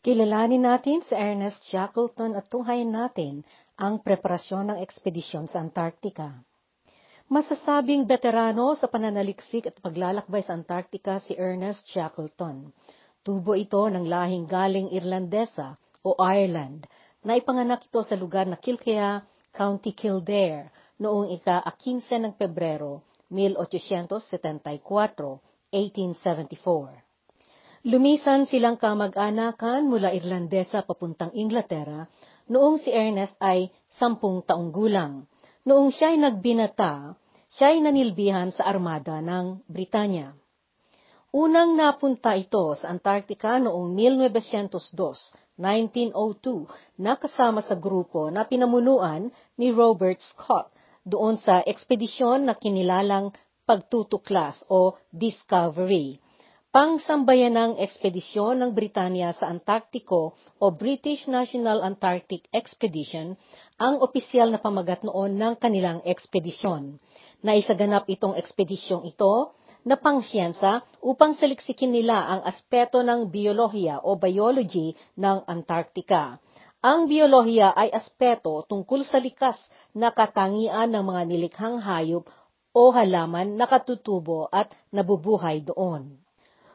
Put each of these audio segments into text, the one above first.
Kilalanin natin si Ernest Shackleton at tunghayin natin ang preparasyon ng ekspedisyon sa Antarctica. Masasabing veterano sa pananaliksik at paglalakbay sa Antarctica si Ernest Shackleton. Tubo ito ng lahing galing Irlandesa o Ireland na ipanganak ito sa lugar na Kilkea, County Kildare noong ika-15 ng Pebrero 1874, 1874. Lumisan silang kamag-anakan mula Irlandesa papuntang Inglaterra noong si Ernest ay sampung taong gulang. Noong siya'y nagbinata, siya'y nanilbihan sa armada ng Britanya. Unang napunta ito sa Antarctica noong 1902, 1902, na kasama sa grupo na pinamunuan ni Robert Scott doon sa ekspedisyon na kinilalang pagtutuklas o Discovery pangsambayanang ekspedisyon ng Britanya sa Antarctico o British National Antarctic Expedition ang opisyal na pamagat noon ng kanilang ekspedisyon. Naisaganap itong ekspedisyong ito na pangsiyansa upang saliksikin nila ang aspeto ng biolohiya o biology ng Antarctica. Ang biolohiya ay aspeto tungkol sa likas na katangian ng mga nilikhang hayop o halaman na katutubo at nabubuhay doon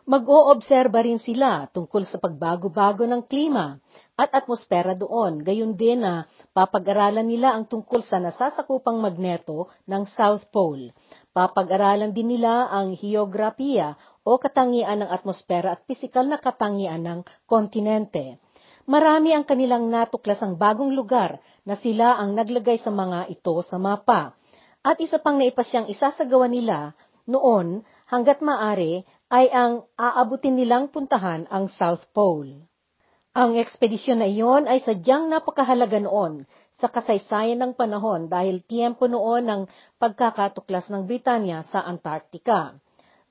mag-oobserba rin sila tungkol sa pagbago-bago ng klima at atmosfera doon, gayon din na papag-aralan nila ang tungkol sa nasasakupang magneto ng South Pole. Papag-aralan din nila ang heograpiya o katangian ng atmosfera at pisikal na katangian ng kontinente. Marami ang kanilang natuklas ang bagong lugar na sila ang naglagay sa mga ito sa mapa. At isa pang naipasyang isasagawa nila noon hanggat maari ay ang aabutin nilang puntahan ang South Pole. Ang ekspedisyon na iyon ay sadyang napakahalaga noon sa kasaysayan ng panahon dahil tiempo noon ng pagkakatuklas ng Britanya sa Antarctica.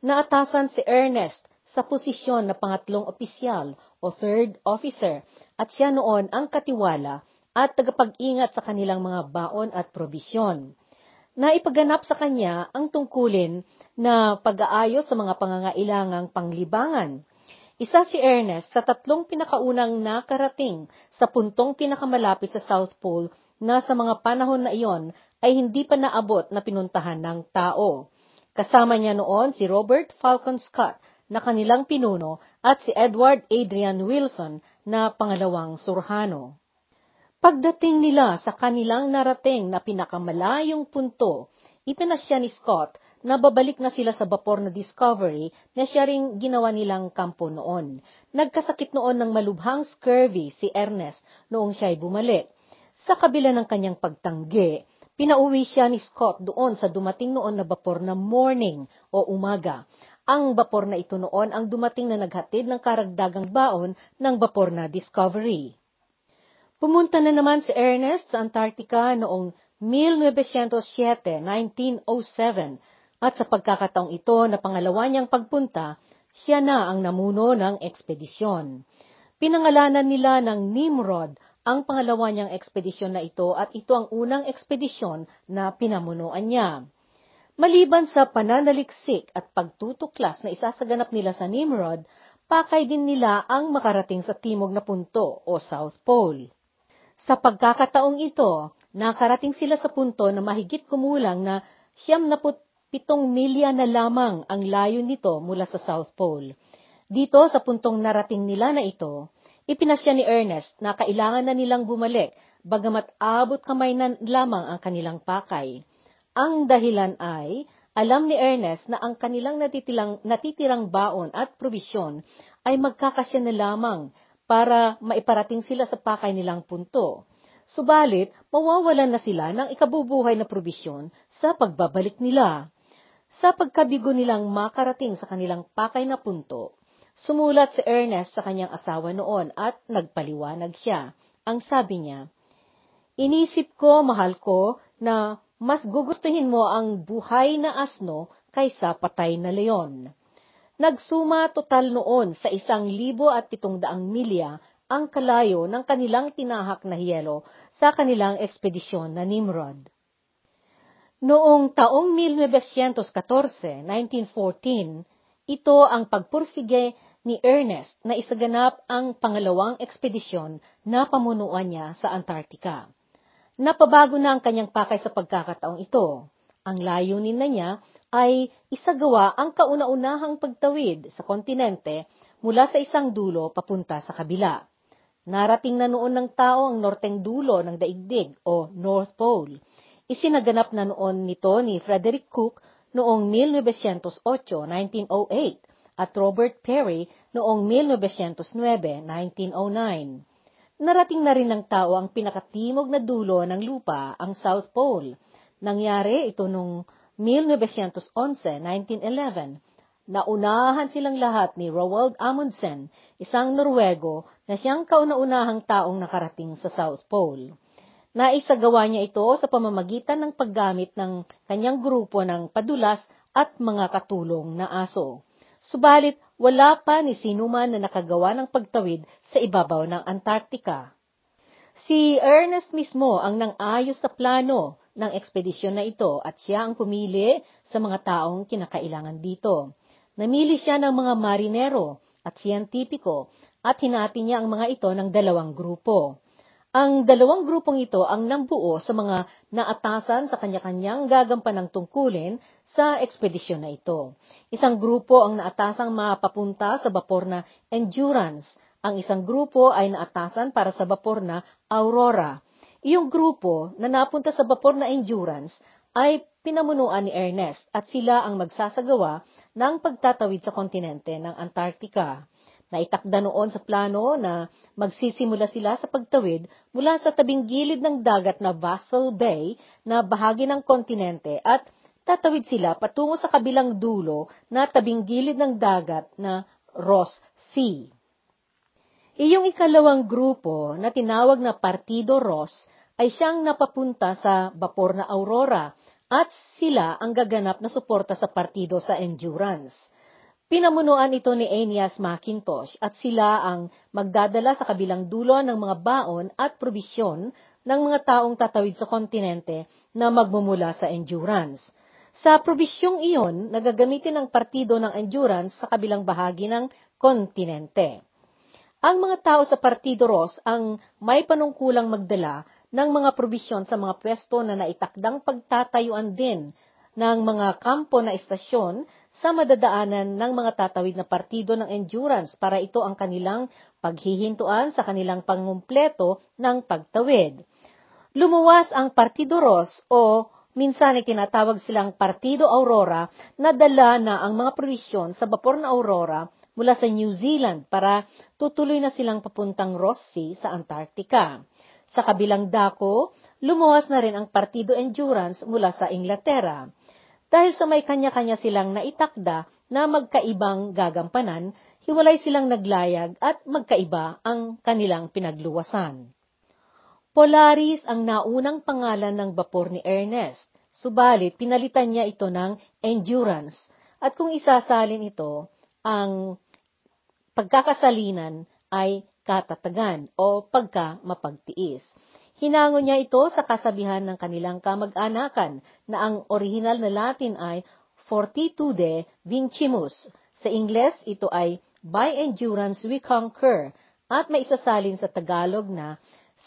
Naatasan si Ernest sa posisyon na pangatlong opisyal o third officer at siya noon ang katiwala at tagapag-ingat sa kanilang mga baon at probisyon na ipaganap sa kanya ang tungkulin na pag-aayos sa mga pangangailangang panglibangan. Isa si Ernest sa tatlong pinakaunang nakarating sa puntong pinakamalapit sa South Pole na sa mga panahon na iyon ay hindi pa naabot na pinuntahan ng tao. Kasama niya noon si Robert Falcon Scott na kanilang pinuno at si Edward Adrian Wilson na pangalawang surhano. Pagdating nila sa kanilang narating na pinakamalayong punto, ipinasya ni Scott na babalik na sila sa bapor na Discovery na siya ring ginawa nilang kampo noon. Nagkasakit noon ng malubhang scurvy si Ernest noong siya'y bumalik. Sa kabila ng kanyang pagtanggi, pinauwi siya ni Scott doon sa dumating noon na bapor na morning o umaga. Ang bapor na ito noon ang dumating na naghatid ng karagdagang baon ng bapor na Discovery. Pumunta na naman si Ernest sa Antarctica noong 1907, 1907, at sa pagkakataong ito na pangalawa niyang pagpunta, siya na ang namuno ng ekspedisyon. Pinangalanan nila ng Nimrod ang pangalawa niyang ekspedisyon na ito at ito ang unang ekspedisyon na pinamunuan niya. Maliban sa pananaliksik at pagtutuklas na isasaganap nila sa Nimrod, pakay din nila ang makarating sa timog na punto o South Pole. Sa pagkakataong ito, nakarating sila sa punto na mahigit kumulang na siyam na pitong milya na lamang ang layo nito mula sa South Pole. Dito sa puntong narating nila na ito, ipinasya ni Ernest na kailangan na nilang bumalik bagamat abot kamay na lamang ang kanilang pakay. Ang dahilan ay, alam ni Ernest na ang kanilang natitirang, natitirang baon at probisyon ay magkakasya na lamang para maiparating sila sa pakay nilang punto. Subalit, mawawalan na sila ng ikabubuhay na probisyon sa pagbabalik nila. Sa pagkabigo nilang makarating sa kanilang pakay na punto, sumulat si Ernest sa kanyang asawa noon at nagpaliwanag siya. Ang sabi niya, Inisip ko, mahal ko, na mas gugustuhin mo ang buhay na asno kaysa patay na leon. Nagsuma total noon sa isang libo at pitong daang milya ang kalayo ng kanilang tinahak na hiyelo sa kanilang ekspedisyon na Nimrod. Noong taong 1914, 1914, ito ang pagpursige ni Ernest na isaganap ang pangalawang ekspedisyon na pamunuan niya sa Antarctica. Napabago na ang kanyang pakay sa pagkakataong ito. Ang layunin na niya ay isagawa ang kauna-unahang pagtawid sa kontinente mula sa isang dulo papunta sa kabila. Narating na noon ng tao ang norteng dulo ng daigdig o North Pole. Isinaganap na noon nito ni Frederick Cook noong 1908, 1908 at Robert Perry noong 1909, 1909. Narating na rin ng tao ang pinakatimog na dulo ng lupa, ang South Pole, Nangyari ito noong 1911, 1911. Naunahan silang lahat ni Roald Amundsen, isang Norwego na siyang kauna-unahang taong nakarating sa South Pole. Naisagawa niya ito sa pamamagitan ng paggamit ng kanyang grupo ng padulas at mga katulong na aso. Subalit, wala pa ni sinuman na nakagawa ng pagtawid sa ibabaw ng Antarctica. Si Ernest mismo ang nang-ayos sa plano ng ekspedisyon na ito at siya ang pumili sa mga taong kinakailangan dito. Namili siya ng mga marinero at siyentipiko at hinati niya ang mga ito ng dalawang grupo. Ang dalawang grupong ito ang nambuo sa mga naatasan sa kanya-kanyang gagampanang tungkulin sa ekspedisyon na ito. Isang grupo ang naatasang mapapunta sa bapor na Endurance ang isang grupo ay naatasan para sa bapor na Aurora. Iyong grupo na napunta sa bapor na Endurance ay pinamunuan ni Ernest at sila ang magsasagawa ng pagtatawid sa kontinente ng Antarctica. Naitakda noon sa plano na magsisimula sila sa pagtawid mula sa tabing gilid ng dagat na Vassal Bay na bahagi ng kontinente at tatawid sila patungo sa kabilang dulo na tabing gilid ng dagat na Ross Sea. Iyong ikalawang grupo na tinawag na Partido Ross ay siyang napapunta sa Bapor na Aurora at sila ang gaganap na suporta sa partido sa Endurance. Pinamunuan ito ni Aeneas Macintosh at sila ang magdadala sa kabilang dulo ng mga baon at probisyon ng mga taong tatawid sa kontinente na magmumula sa Endurance. Sa probisyong iyon, nagagamitin ang partido ng Endurance sa kabilang bahagi ng kontinente. Ang mga tao sa Partido Ros ang may panungkulang magdala ng mga probisyon sa mga pwesto na naitakdang pagtatayuan din ng mga kampo na estasyon sa madadaanan ng mga tatawid na partido ng endurance para ito ang kanilang paghihintuan sa kanilang pangumpleto ng pagtawid. Lumuwas ang Partido Ros o minsan ay tinatawag silang Partido Aurora na dala na ang mga provisyon sa bapor na Aurora mula sa New Zealand para tutuloy na silang papuntang Ross Sea sa Antarctica. Sa kabilang dako, lumuwas na rin ang Partido Endurance mula sa Inglaterra. Dahil sa may kanya-kanya silang naitakda na magkaibang gagampanan, hiwalay silang naglayag at magkaiba ang kanilang pinagluwasan. Polaris ang naunang pangalan ng bapor ni Ernest, subalit pinalitan niya ito ng Endurance, at kung isasalin ito, ang pagkakasalinan ay katatagan o pagka mapagtiis. Hinango niya ito sa kasabihan ng kanilang kamag-anakan na ang original na Latin ay fortitude vincimus. Sa Ingles, ito ay by endurance we conquer at may isasalin sa Tagalog na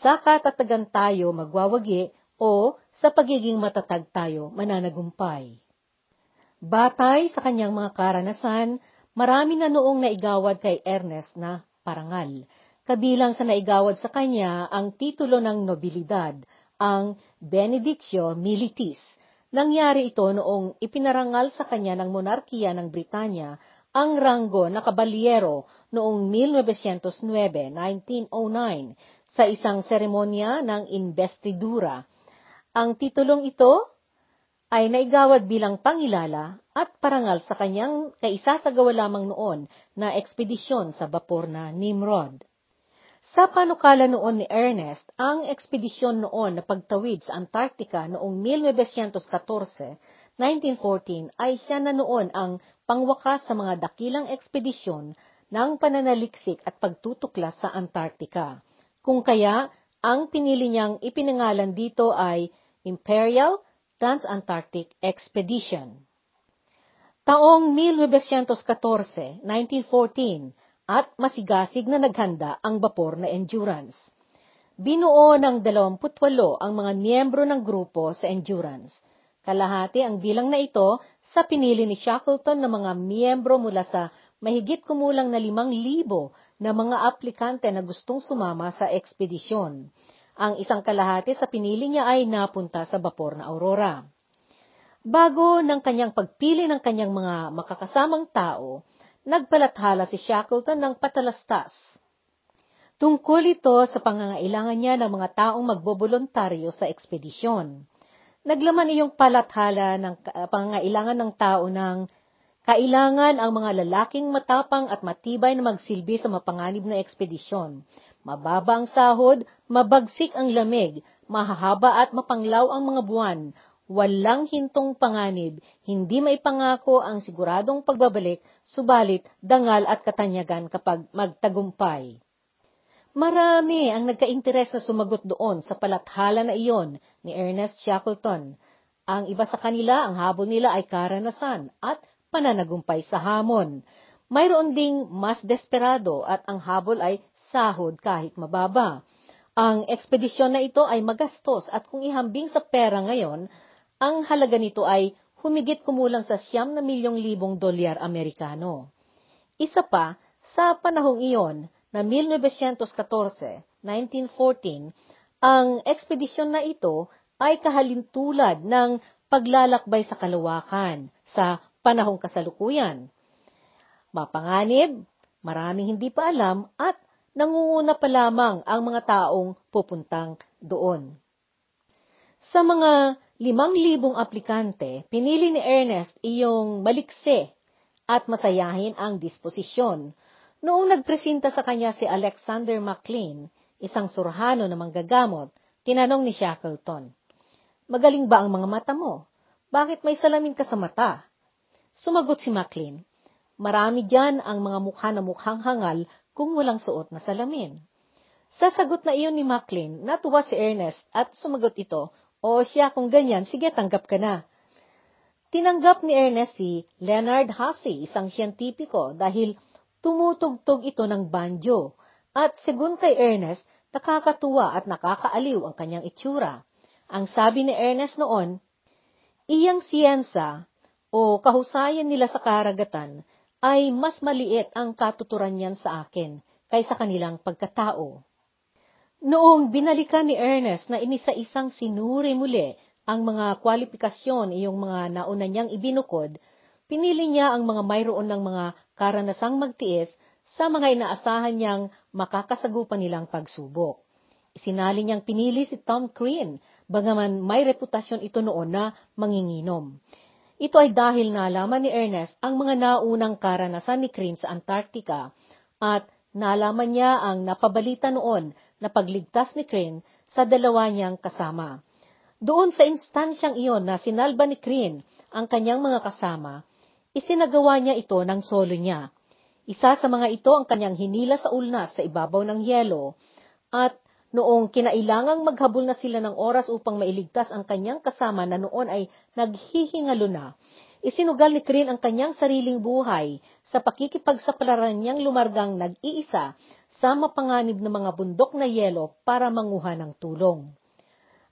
sa katatagan tayo magwawagi o sa pagiging matatag tayo mananagumpay. Batay sa kanyang mga karanasan, Marami na noong naigawad kay Ernest na parangal. Kabilang sa naigawad sa kanya ang titulo ng nobilidad, ang Benedictio Militis. Nangyari ito noong ipinarangal sa kanya ng monarkiya ng Britanya ang ranggo na kabalyero noong 1909, 1909, sa isang seremonya ng investidura. Ang titulong ito ay naigawad bilang pangilala at parangal sa kanyang kaisasagawa lamang noon na ekspedisyon sa bapor na Nimrod. Sa panukala noon ni Ernest, ang ekspedisyon noon na pagtawid sa Antarctica noong 1914, 1914 ay siya na noon ang pangwakas sa mga dakilang ekspedisyon ng pananaliksik at pagtutuklas sa Antarctica. Kung kaya, ang pinili niyang ipinangalan dito ay Imperial Trans-Antarctic Expedition. Taong 1914, 1914, at masigasig na naghanda ang bapor na Endurance. Binuo ng 28 ang mga miyembro ng grupo sa Endurance. Kalahati ang bilang na ito sa pinili ni Shackleton na mga miyembro mula sa mahigit kumulang na 5,000 na mga aplikante na gustong sumama sa ekspedisyon. Ang isang kalahati sa pinili niya ay napunta sa bapor na Aurora. Bago ng kanyang pagpili ng kanyang mga makakasamang tao, nagpalathala si Shackleton ng patalastas. Tungkol ito sa pangangailangan niya ng mga taong magbobolontaryo sa ekspedisyon. Naglaman iyong palathala ng pangangailangan ng tao ng kailangan ang mga lalaking matapang at matibay na magsilbi sa mapanganib na ekspedisyon. Mababa ang sahod, mabagsik ang lamig, mahahaba at mapanglaw ang mga buwan, walang hintong panganib, hindi maipangako ang siguradong pagbabalik, subalit dangal at katanyagan kapag magtagumpay. Marami ang nagka-interes na sumagot doon sa palathala na iyon ni Ernest Shackleton. Ang iba sa kanila, ang habol nila ay karanasan at pananagumpay sa hamon. Mayroon ding mas desperado at ang habol ay sahod kahit mababa. Ang ekspedisyon na ito ay magastos at kung ihambing sa pera ngayon, ang halaga nito ay humigit kumulang sa siyam na milyong libong dolyar Amerikano. Isa pa, sa panahong iyon na 1914, 1914, ang ekspedisyon na ito ay kahalintulad ng paglalakbay sa kalawakan sa panahong kasalukuyan. Mapanganib, maraming hindi pa alam at nangunguna pa lamang ang mga taong pupuntang doon. Sa mga limang libong aplikante, pinili ni Ernest iyong malikse at masayahin ang disposisyon. Noong nagpresenta sa kanya si Alexander McLean, isang surhano na manggagamot, tinanong ni Shackleton, Magaling ba ang mga mata mo? Bakit may salamin ka sa mata? Sumagot si McLean, Marami dyan ang mga mukha na mukhang hangal kung walang suot na salamin. Sa sagot na iyon ni McLean, natuwa si Ernest at sumagot ito, o siya, kung ganyan, sige, tanggap ka na. Tinanggap ni Ernest si Leonard Hussey, isang siyentipiko, dahil tumutugtog ito ng banjo. At segun kay Ernest, nakakatuwa at nakakaaliw ang kanyang itsura. Ang sabi ni Ernest noon, iyang siyensa o kahusayan nila sa karagatan ay mas maliit ang katuturan niyan sa akin kaysa kanilang pagkatao. Noong binalikan ni Ernest na inisa-isang sinuri muli ang mga kwalifikasyon iyong mga nauna niyang ibinukod, pinili niya ang mga mayroon ng mga karanasang magtiis sa mga inaasahan niyang makakasagupan nilang pagsubok. Isinali niyang pinili si Tom Crean, bagaman may reputasyon ito noon na manginginom. Ito ay dahil nalaman ni Ernest ang mga naunang karanasan ni Crean sa Antarctica at nalaman niya ang napabalita noon na pagligtas ni Crane sa dalawa niyang kasama. Doon sa instansyang iyon na sinalba ni Crane ang kanyang mga kasama, isinagawa niya ito ng solo niya. Isa sa mga ito ang kanyang hinila sa ulnas sa ibabaw ng yelo at noong kinailangang maghabol na sila ng oras upang mailigtas ang kanyang kasama na noon ay naghihingalo na, isinugal ni Crane ang kanyang sariling buhay sa pakikipagsapalaran niyang lumargang nag-iisa sa mapanganib ng mga bundok na yelo para manguha ng tulong.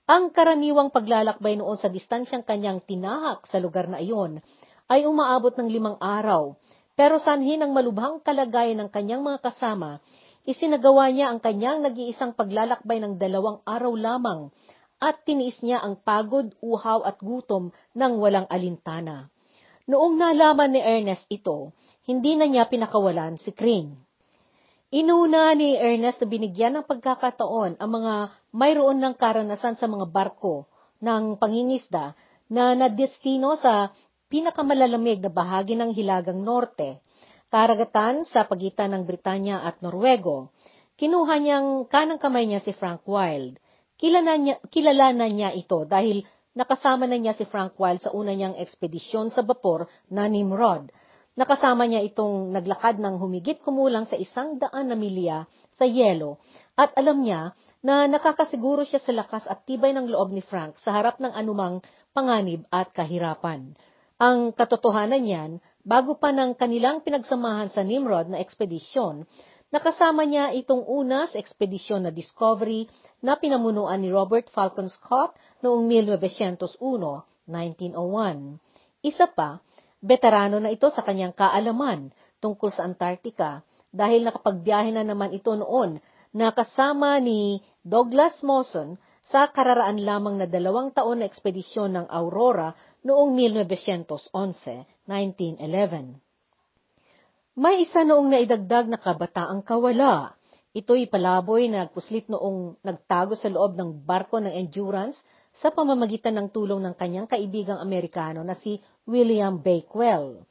Ang karaniwang paglalakbay noon sa distansyang kanyang tinahak sa lugar na iyon ay umaabot ng limang araw, pero sanhin ang malubhang kalagayan ng kanyang mga kasama, isinagawa niya ang kanyang nag-iisang paglalakbay ng dalawang araw lamang at tiniis niya ang pagod, uhaw at gutom ng walang alintana. Noong nalaman ni Ernest ito, hindi na niya pinakawalan si Crane. Inuna ni Ernest na binigyan ng pagkakataon ang mga mayroon ng karanasan sa mga barko ng pangingisda na nadestino sa pinakamalalamig na bahagi ng Hilagang Norte, karagatan sa pagitan ng Britanya at Norwego. Kinuha niyang kanang kamay niya si Frank Wild. Kilala niya, kilala na niya ito dahil nakasama na niya si Frank Wild sa una niyang ekspedisyon sa bapor na Nimrod Nakasama niya itong naglakad ng humigit kumulang sa isang daan na milya sa yelo at alam niya na nakakasiguro siya sa lakas at tibay ng loob ni Frank sa harap ng anumang panganib at kahirapan. Ang katotohanan niyan, bago pa ng kanilang pinagsamahan sa Nimrod na ekspedisyon, nakasama niya itong una sa ekspedisyon na Discovery na pinamunuan ni Robert Falcon Scott noong 1901, 1901. Isa pa, veterano na ito sa kanyang kaalaman tungkol sa Antarctica dahil nakapagbiyahe na naman ito noon na kasama ni Douglas Mawson sa kararaan lamang na dalawang taon na ekspedisyon ng Aurora noong 1911, 1911. May isa noong naidagdag na kabataang kawala. Ito'y palaboy na nagpuslit noong nagtago sa loob ng barko ng Endurance sa pamamagitan ng tulong ng kanyang kaibigang Amerikano na si William Bakewell.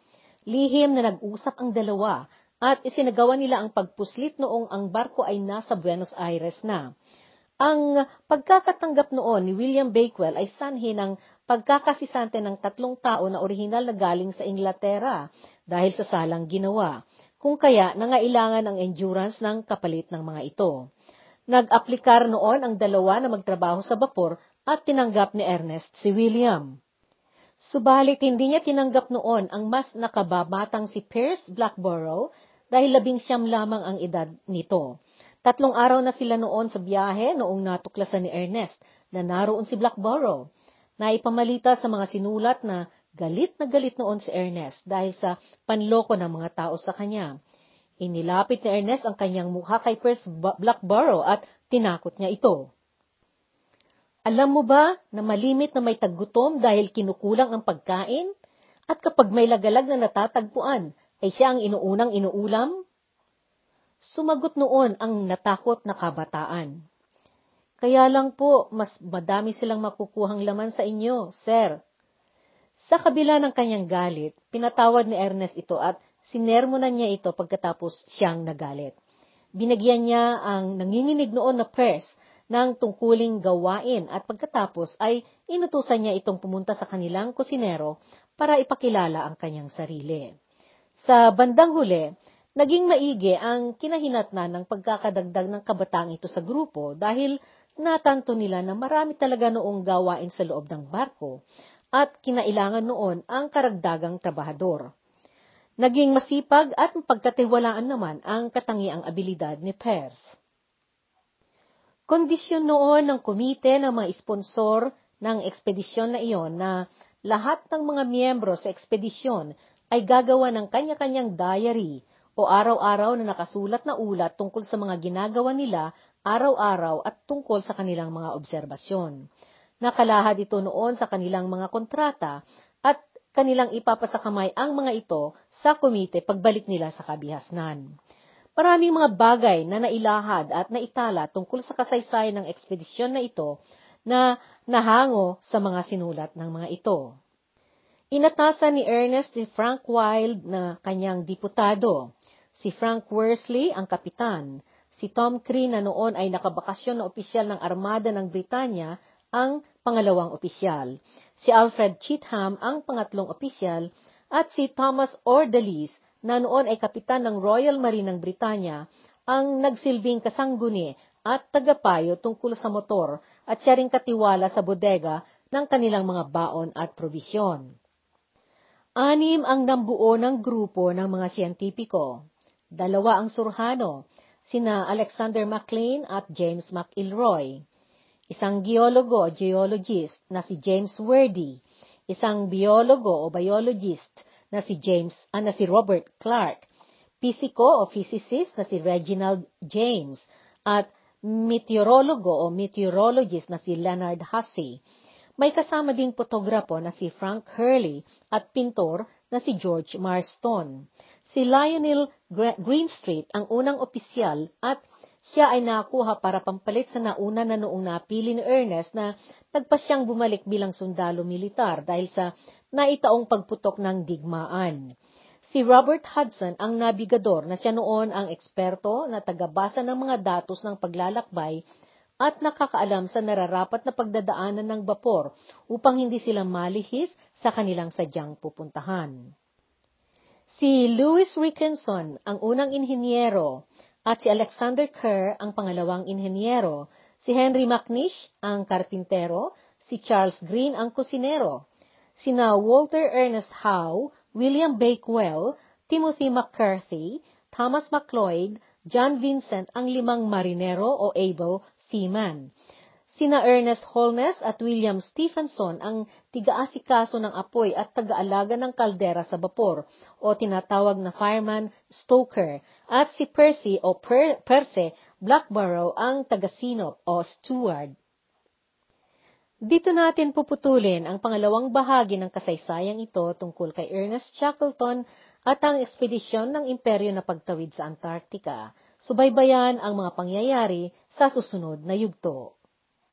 Lihim na nag-usap ang dalawa at isinagawa nila ang pagpuslit noong ang barko ay nasa Buenos Aires na. Ang pagkakatanggap noon ni William Bakewell ay sanhi ng pagkakasisante ng tatlong tao na orihinal na galing sa Inglaterra dahil sa salang ginawa, kung kaya nangailangan ang endurance ng kapalit ng mga ito. Nag-aplikar noon ang dalawa na magtrabaho sa bapor at tinanggap ni Ernest si William. Subalit hindi niya tinanggap noon ang mas nakababatang si Pierce Blackborough dahil labing siyam lamang ang edad nito. Tatlong araw na sila noon sa biyahe noong natuklasan ni Ernest na naroon si Blackborough. Naipamalita sa mga sinulat na galit na galit noon si Ernest dahil sa panloko ng mga tao sa kanya. Inilapit ni Ernest ang kanyang mukha kay Pierce Blackborough at tinakot niya ito. Alam mo ba na malimit na may taggutom dahil kinukulang ang pagkain? At kapag may lagalag na natatagpuan, ay siya ang inuunang inuulam? Sumagot noon ang natakot na kabataan. Kaya lang po, mas madami silang makukuhang laman sa inyo, sir. Sa kabila ng kanyang galit, pinatawad ni Ernest ito at sinermonan niya ito pagkatapos siyang nagalit. Binagyan niya ang nanginginig noon na purse ng tungkuling gawain at pagkatapos ay inutusan niya itong pumunta sa kanilang kusinero para ipakilala ang kanyang sarili. Sa bandang huli, naging maigi ang kinahinatnan ng pagkakadagdag ng kabataang ito sa grupo dahil natanto nila na marami talaga noong gawain sa loob ng barko at kinailangan noon ang karagdagang trabahador. Naging masipag at pagkatiwalaan naman ang katangiang abilidad ni Pers. Kondisyon noon ng komite ng mga sponsor ng ekspedisyon na iyon na lahat ng mga miyembro sa ekspedisyon ay gagawa ng kanya-kanyang diary o araw-araw na nakasulat na ulat tungkol sa mga ginagawa nila araw-araw at tungkol sa kanilang mga obserbasyon. Nakalahad ito noon sa kanilang mga kontrata at kanilang ipapasakamay ang mga ito sa komite pagbalik nila sa kabihasnan. Maraming mga bagay na nailahad at naitala tungkol sa kasaysayan ng ekspedisyon na ito na nahango sa mga sinulat ng mga ito. Inatasan ni Ernest si Frank Wild na kanyang diputado, si Frank Worsley ang kapitan, si Tom Cree na noon ay nakabakasyon na opisyal ng armada ng Britanya ang pangalawang opisyal, si Alfred Cheatham ang pangatlong opisyal, at si Thomas Ordalis na noon ay kapitan ng Royal Marine ng Britanya, ang nagsilbing kasangguni at tagapayo tungkol sa motor at siya ring katiwala sa bodega ng kanilang mga baon at probisyon. Anim ang nambuo ng grupo ng mga siyentipiko. Dalawa ang surhano, sina Alexander McLean at James McIlroy. Isang geologo o geologist na si James Wordy. Isang biologo o biologist na si James, ah, na si Robert Clark, pisiko o physicist na si Reginald James, at meteorologo o meteorologist na si Leonard Hussey. May kasama ding fotograpo na si Frank Hurley at pintor na si George Marston. Si Lionel Greenstreet ang unang opisyal at siya ay nakuha para pampalit sa nauna na noong napili ni Ernest na nagpasyang bumalik bilang sundalo militar dahil sa naitaong pagputok ng digmaan. Si Robert Hudson ang nabigador na siya noon ang eksperto na tagabasa ng mga datos ng paglalakbay at nakakaalam sa nararapat na pagdadaanan ng bapor upang hindi sila malihis sa kanilang sadyang pupuntahan. Si Louis Rickenson ang unang inhinyero at si Alexander Kerr ang pangalawang inhenyero, si Henry McNish ang karpintero, si Charles Green ang kusinero, sina Walter Ernest Howe, William Bakewell, Timothy McCarthy, Thomas McLeod, John Vincent ang limang marinero o able seaman. Sina Ernest Holness at William Stephenson ang tigaasikaso ng apoy at tagaalaga ng kaldera sa bapor o tinatawag na fireman stoker at si Percy o per- Perse Blackborough ang tagasinop o steward. Dito natin puputulin ang pangalawang bahagi ng kasaysayang ito tungkol kay Ernest Shackleton at ang ekspedisyon ng imperyo na pagtawid sa Antarctica. Subaybayan ang mga pangyayari sa susunod na yugto.